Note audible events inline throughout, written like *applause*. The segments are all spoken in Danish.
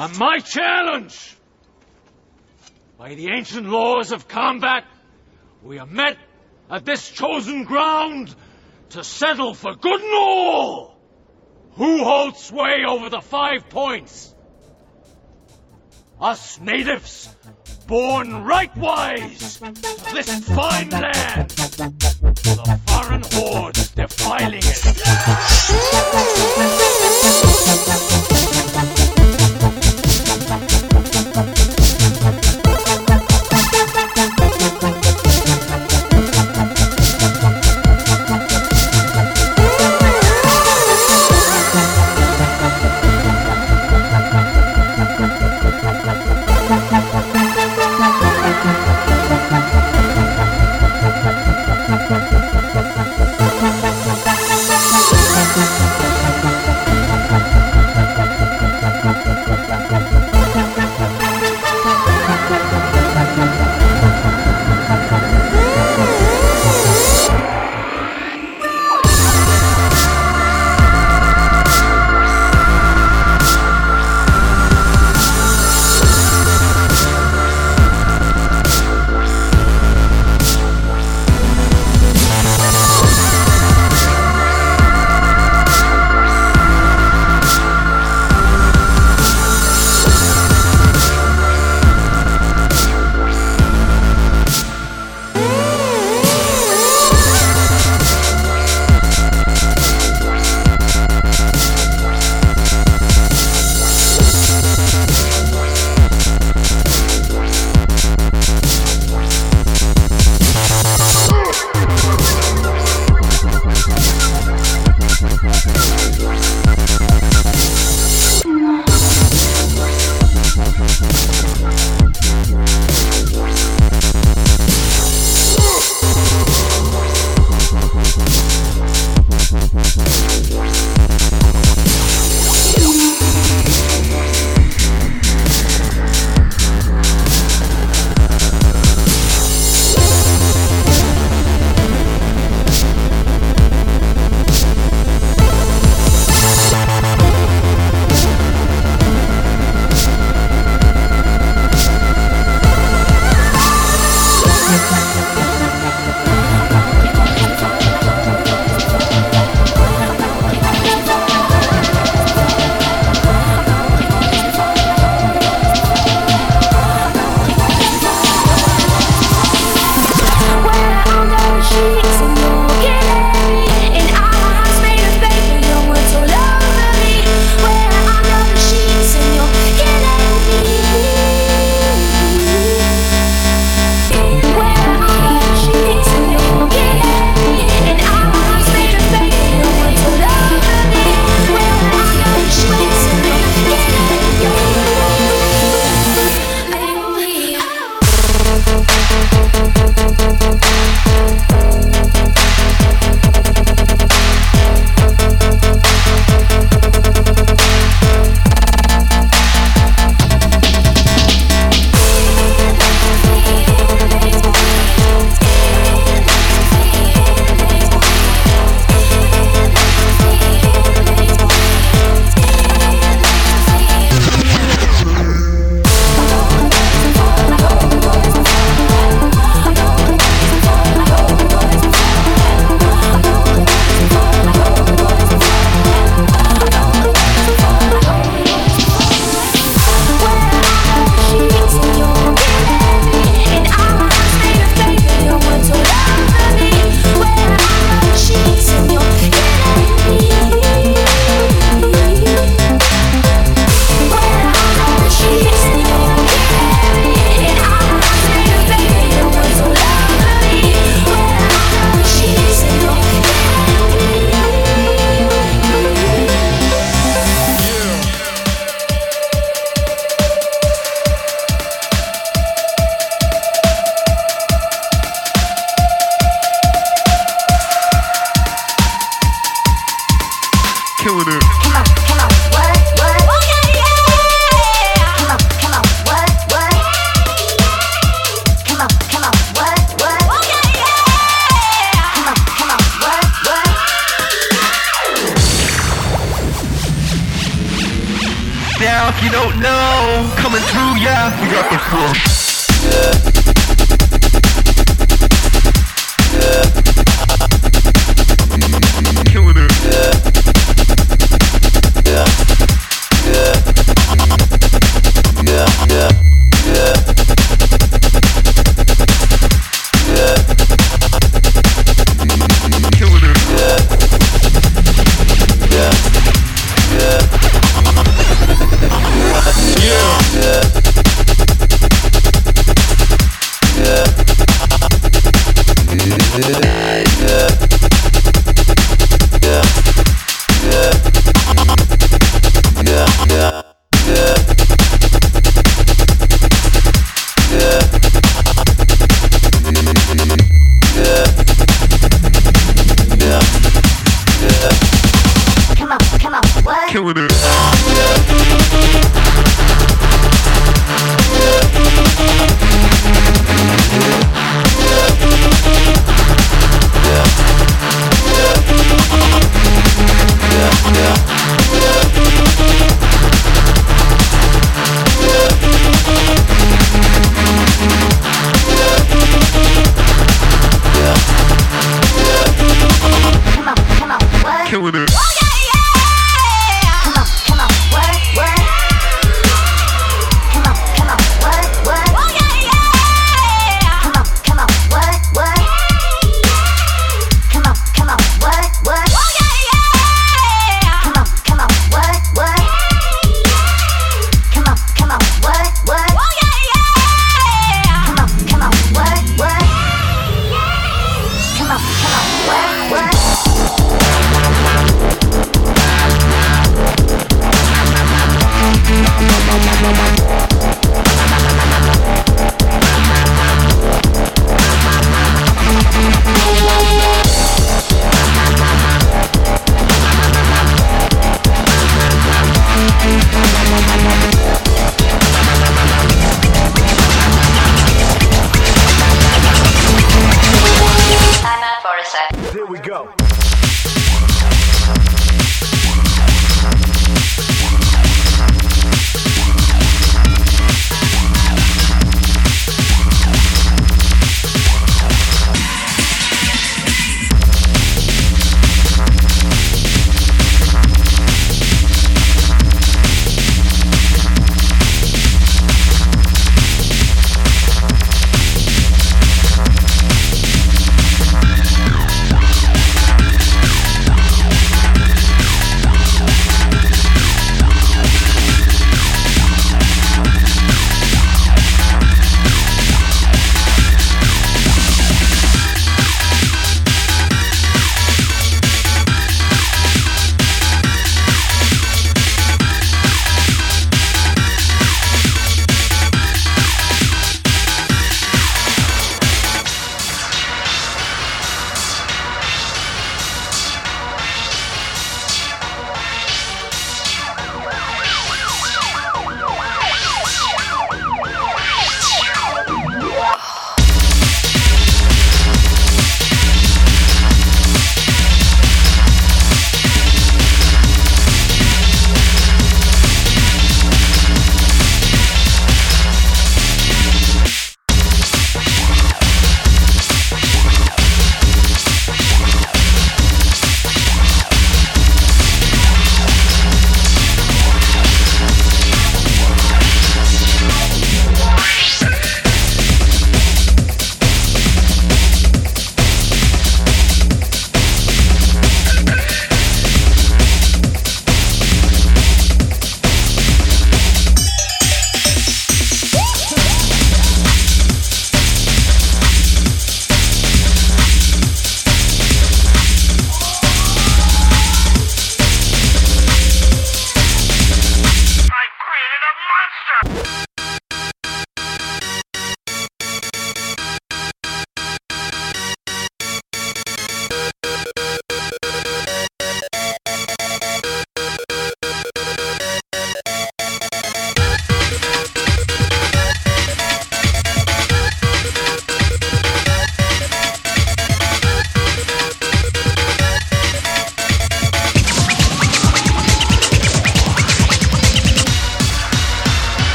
And my challenge, by the ancient laws of combat, we are met at this chosen ground to settle for good and all who holds sway over the five points. Us natives, born rightwise to this fine land, the foreign hordes defiling it. *laughs*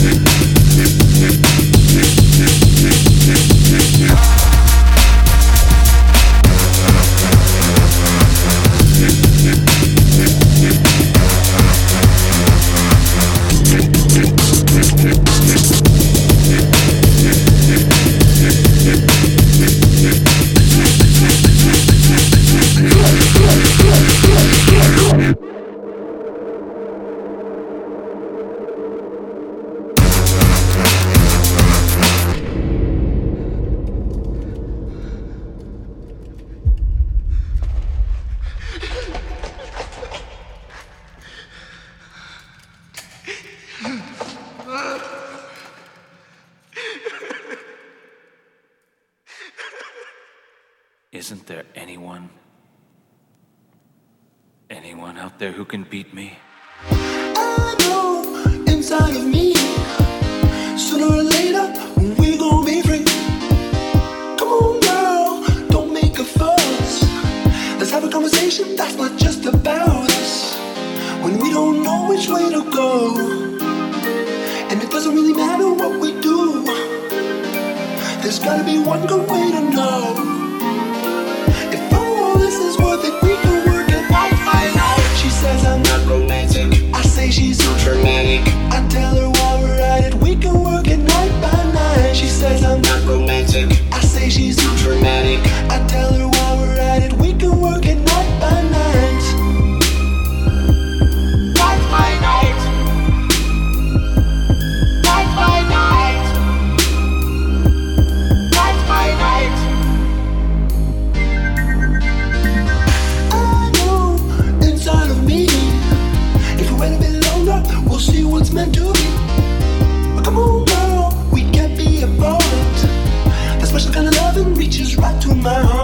We'll there who can beat me? I know inside of me, sooner or later we gon' be free. Come on, girl, don't make a fuss. Let's have a conversation that's not just about us. When we don't know which way to go, and it doesn't really matter what we do. There's gotta be one good I tell my own.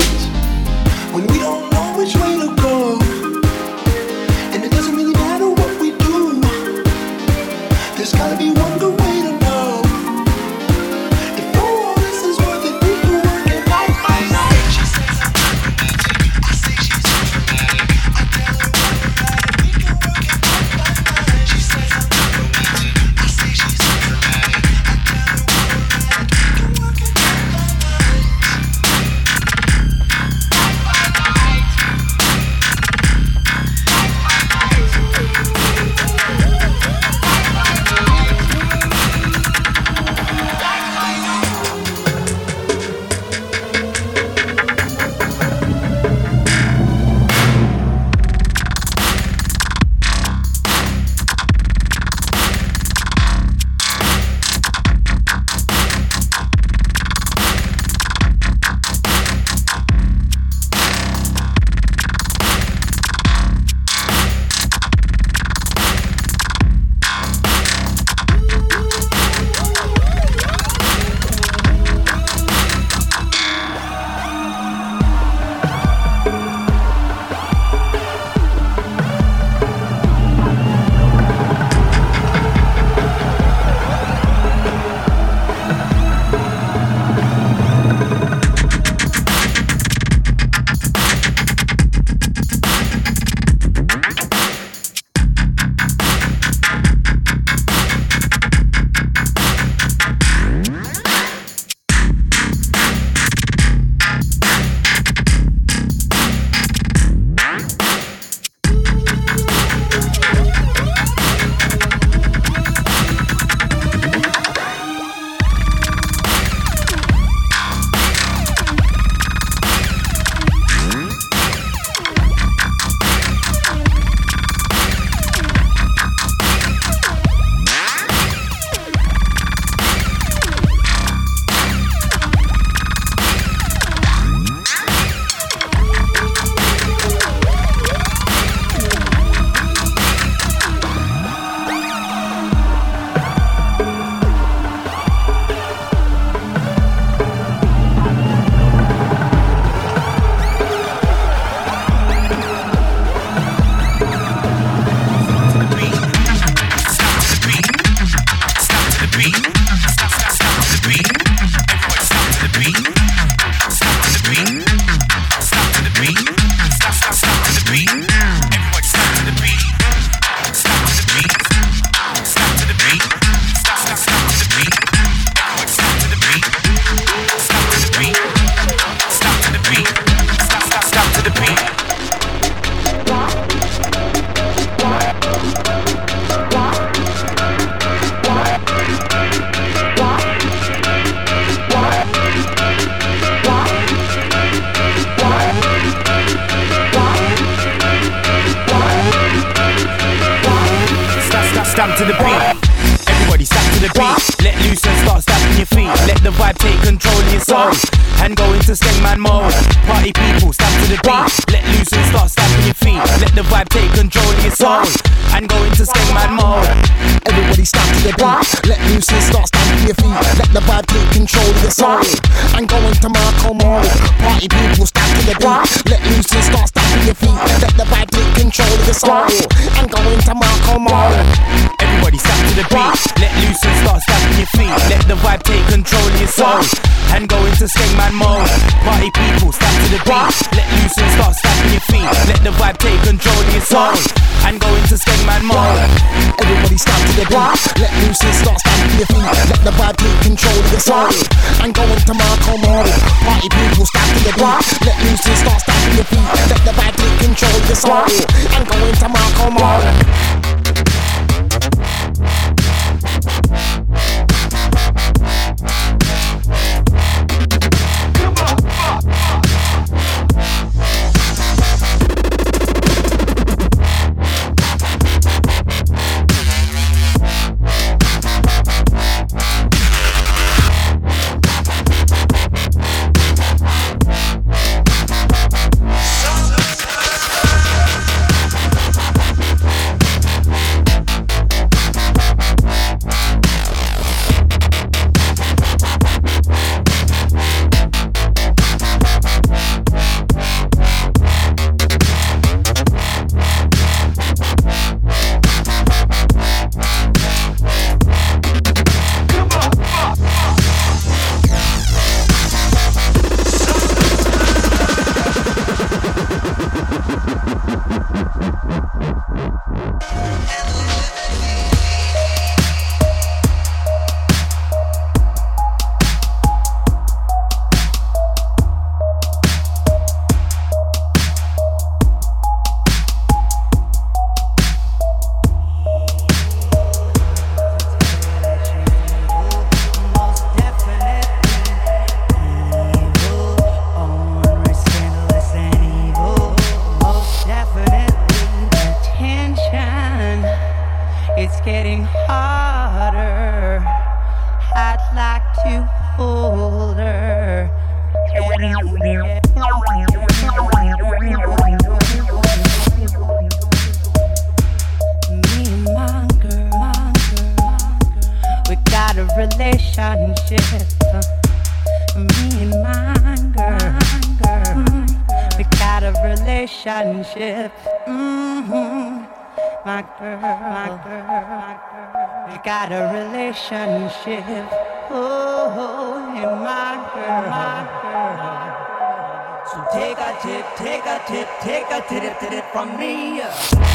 Take a tip, tip from me.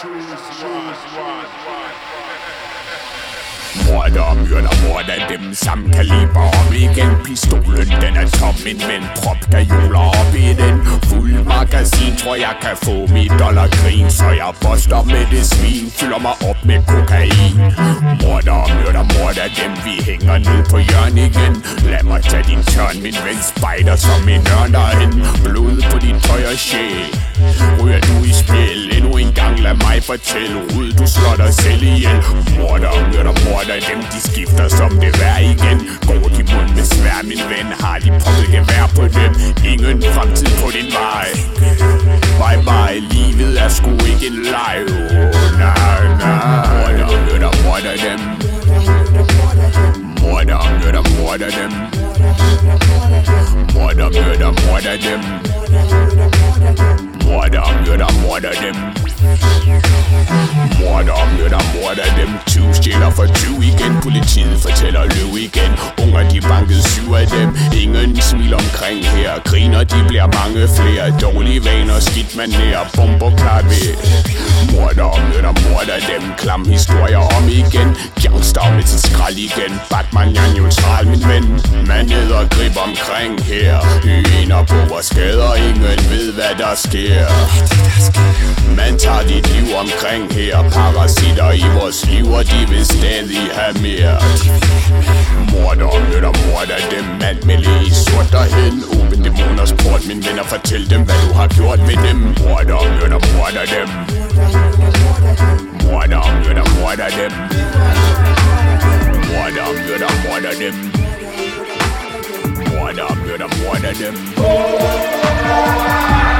Choose, one. Morder og myrder morder dem samme kaliber. Om igen pistolen den er tom Min ven prop der hjuler op i den. Fuld magasin tror jeg kan få mit dollargrin. Så jeg boster med det svin Fylder mig op med kokain. Morder og myrder morder dem Vi hænger ned på hjørnet igen. Lad mig tage din tørn Min ven spejder som en ørn derhen. Blod på din tøj og sjæl. Ryger du i spil? Endnu en gang lad mig fortælle. Ud du slår dig selv ihjel. Morder mørder, morder dem De skifter som det vær igen. Går de mund med svær min ven? Har de poppet gevær på dem Ingen fremtid på din vej. Bye bye. Livet er sgu ikke en leg. Oh, nej, nej. Morder mørder, morder dem. Morder mørder, morder dem. Morder mørder, morder dem. Morder myrder morder dem Morder myrder morder dem 20 stjæler for 20 igen Politiet fortæller løv igen Unger de bankede syv af dem Ingen smil omkring her Griner de bliver mange flere Dårlige vaner skidt man nær Bomber klar ved Morder myrder morder dem Klam historier om igen Gangster med til skrald igen Batman jeg er neutral min ven Man æder grib omkring her Hyener på vores gader Ingen ved hvad der sker man tager dit liv omkring her. Parasitter i vores liv Og de vil stadig have mere. Morder møder morder dem Mand med læge i sort derhen Åben dæmoners port Min venner fortæl dem hvad du har gjort med dem. Morder møder morder, dem. Morder møder morder dem. Morder møder morder dem. Morder møder morder dem Morder møder morder dem.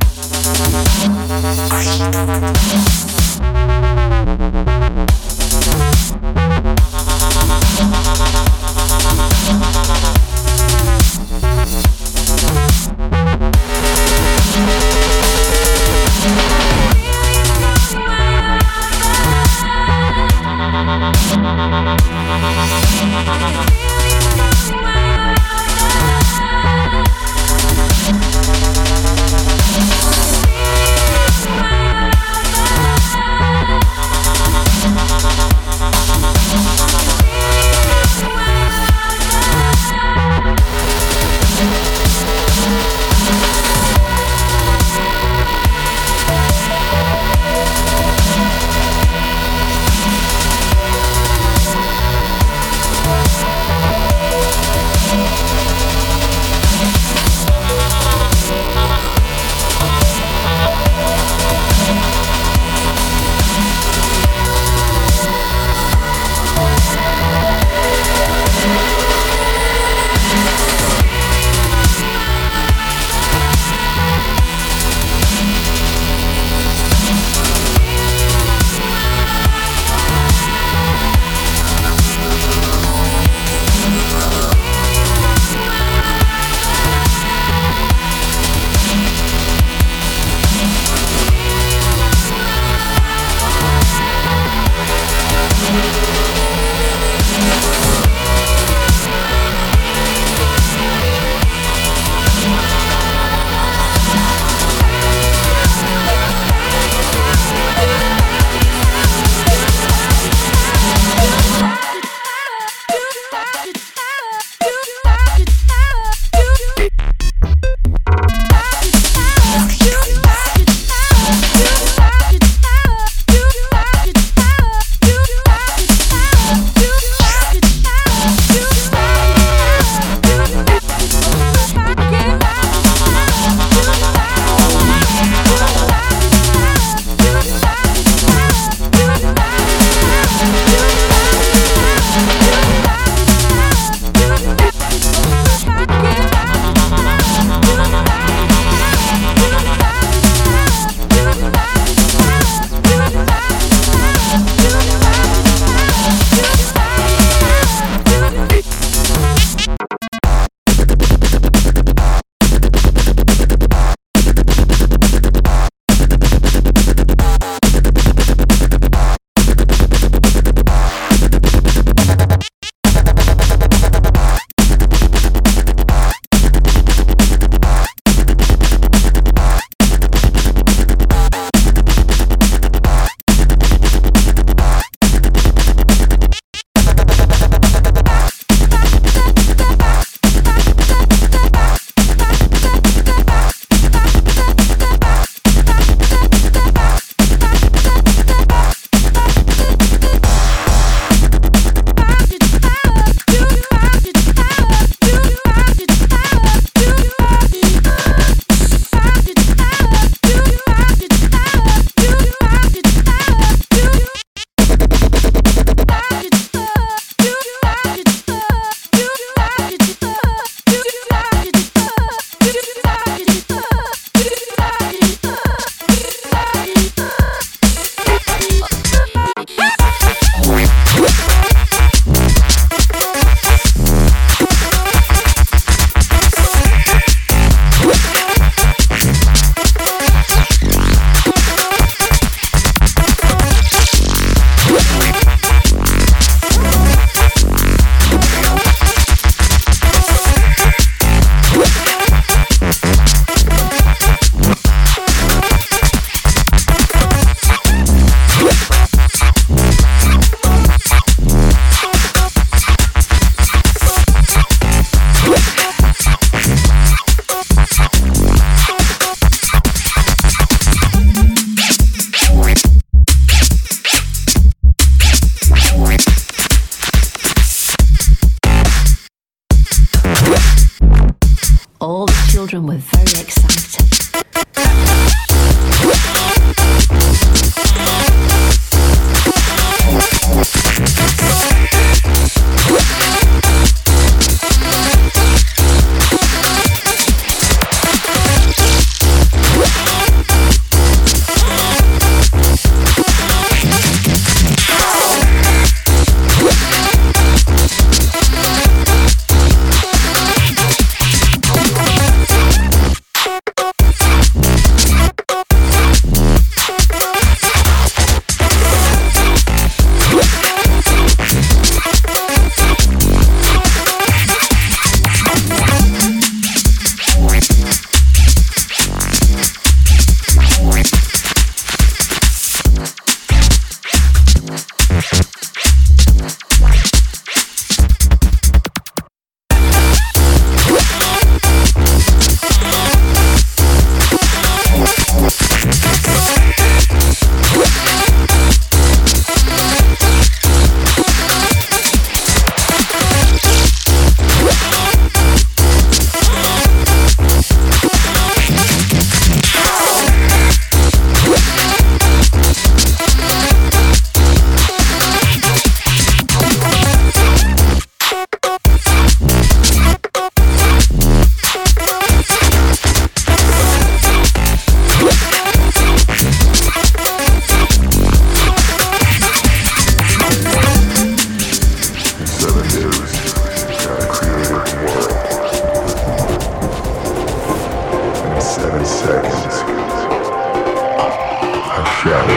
show.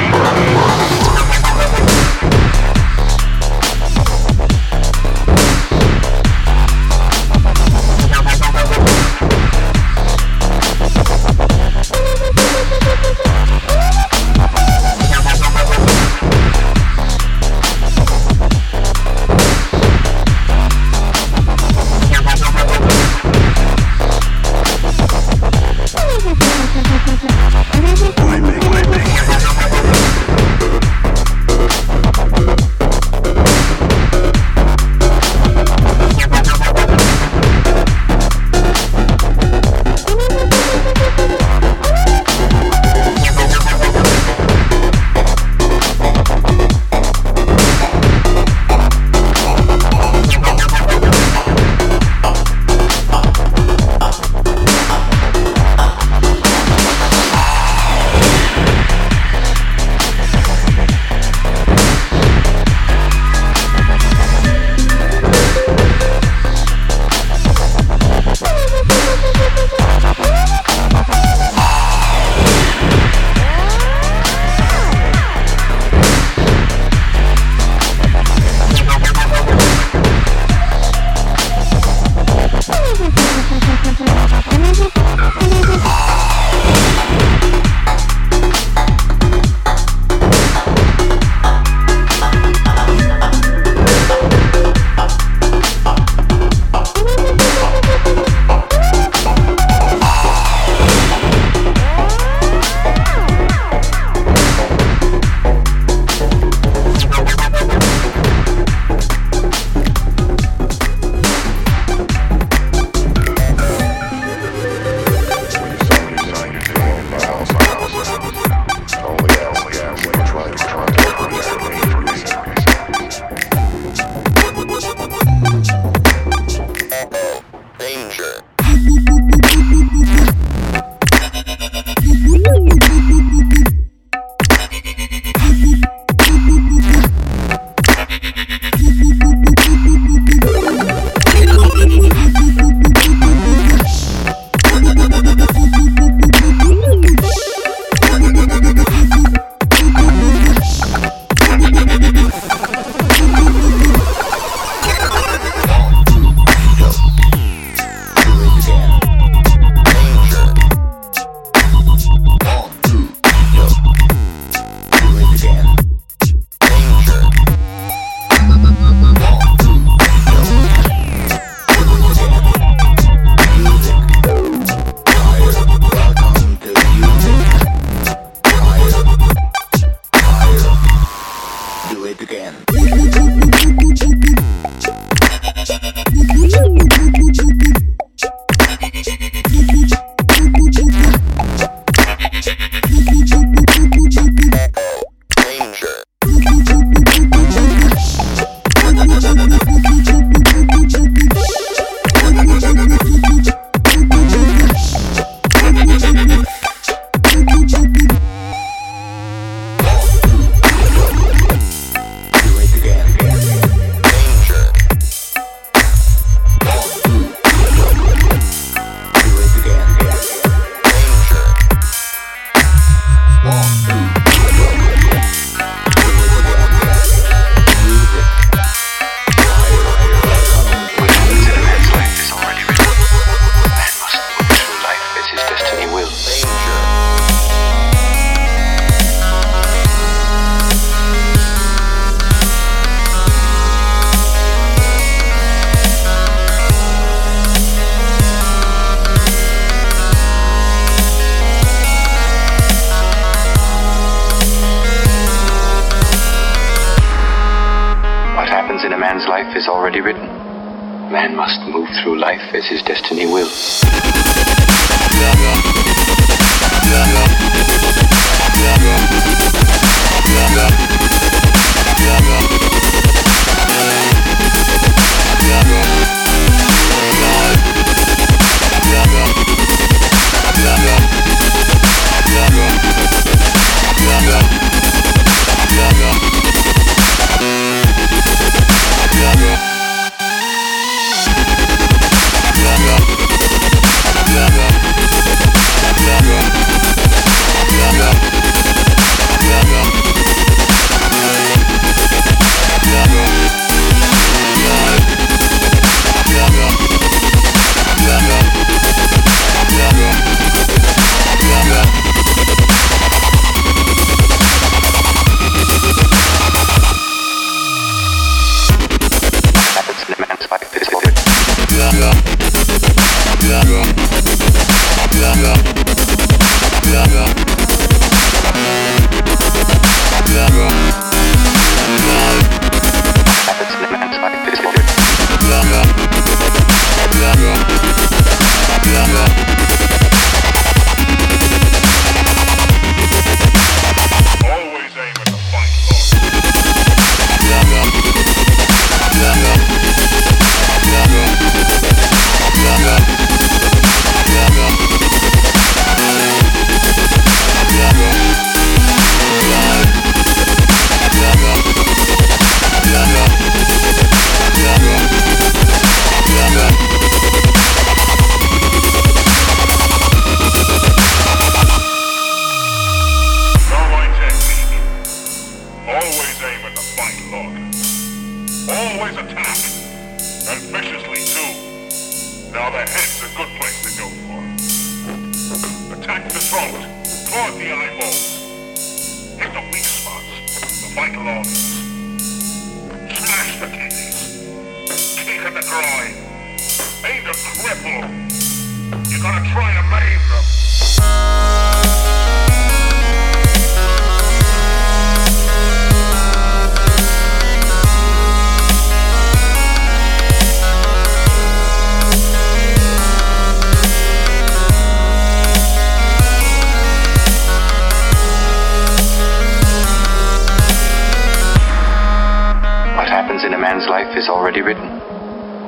already written.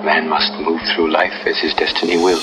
Man must move through life as his destiny will.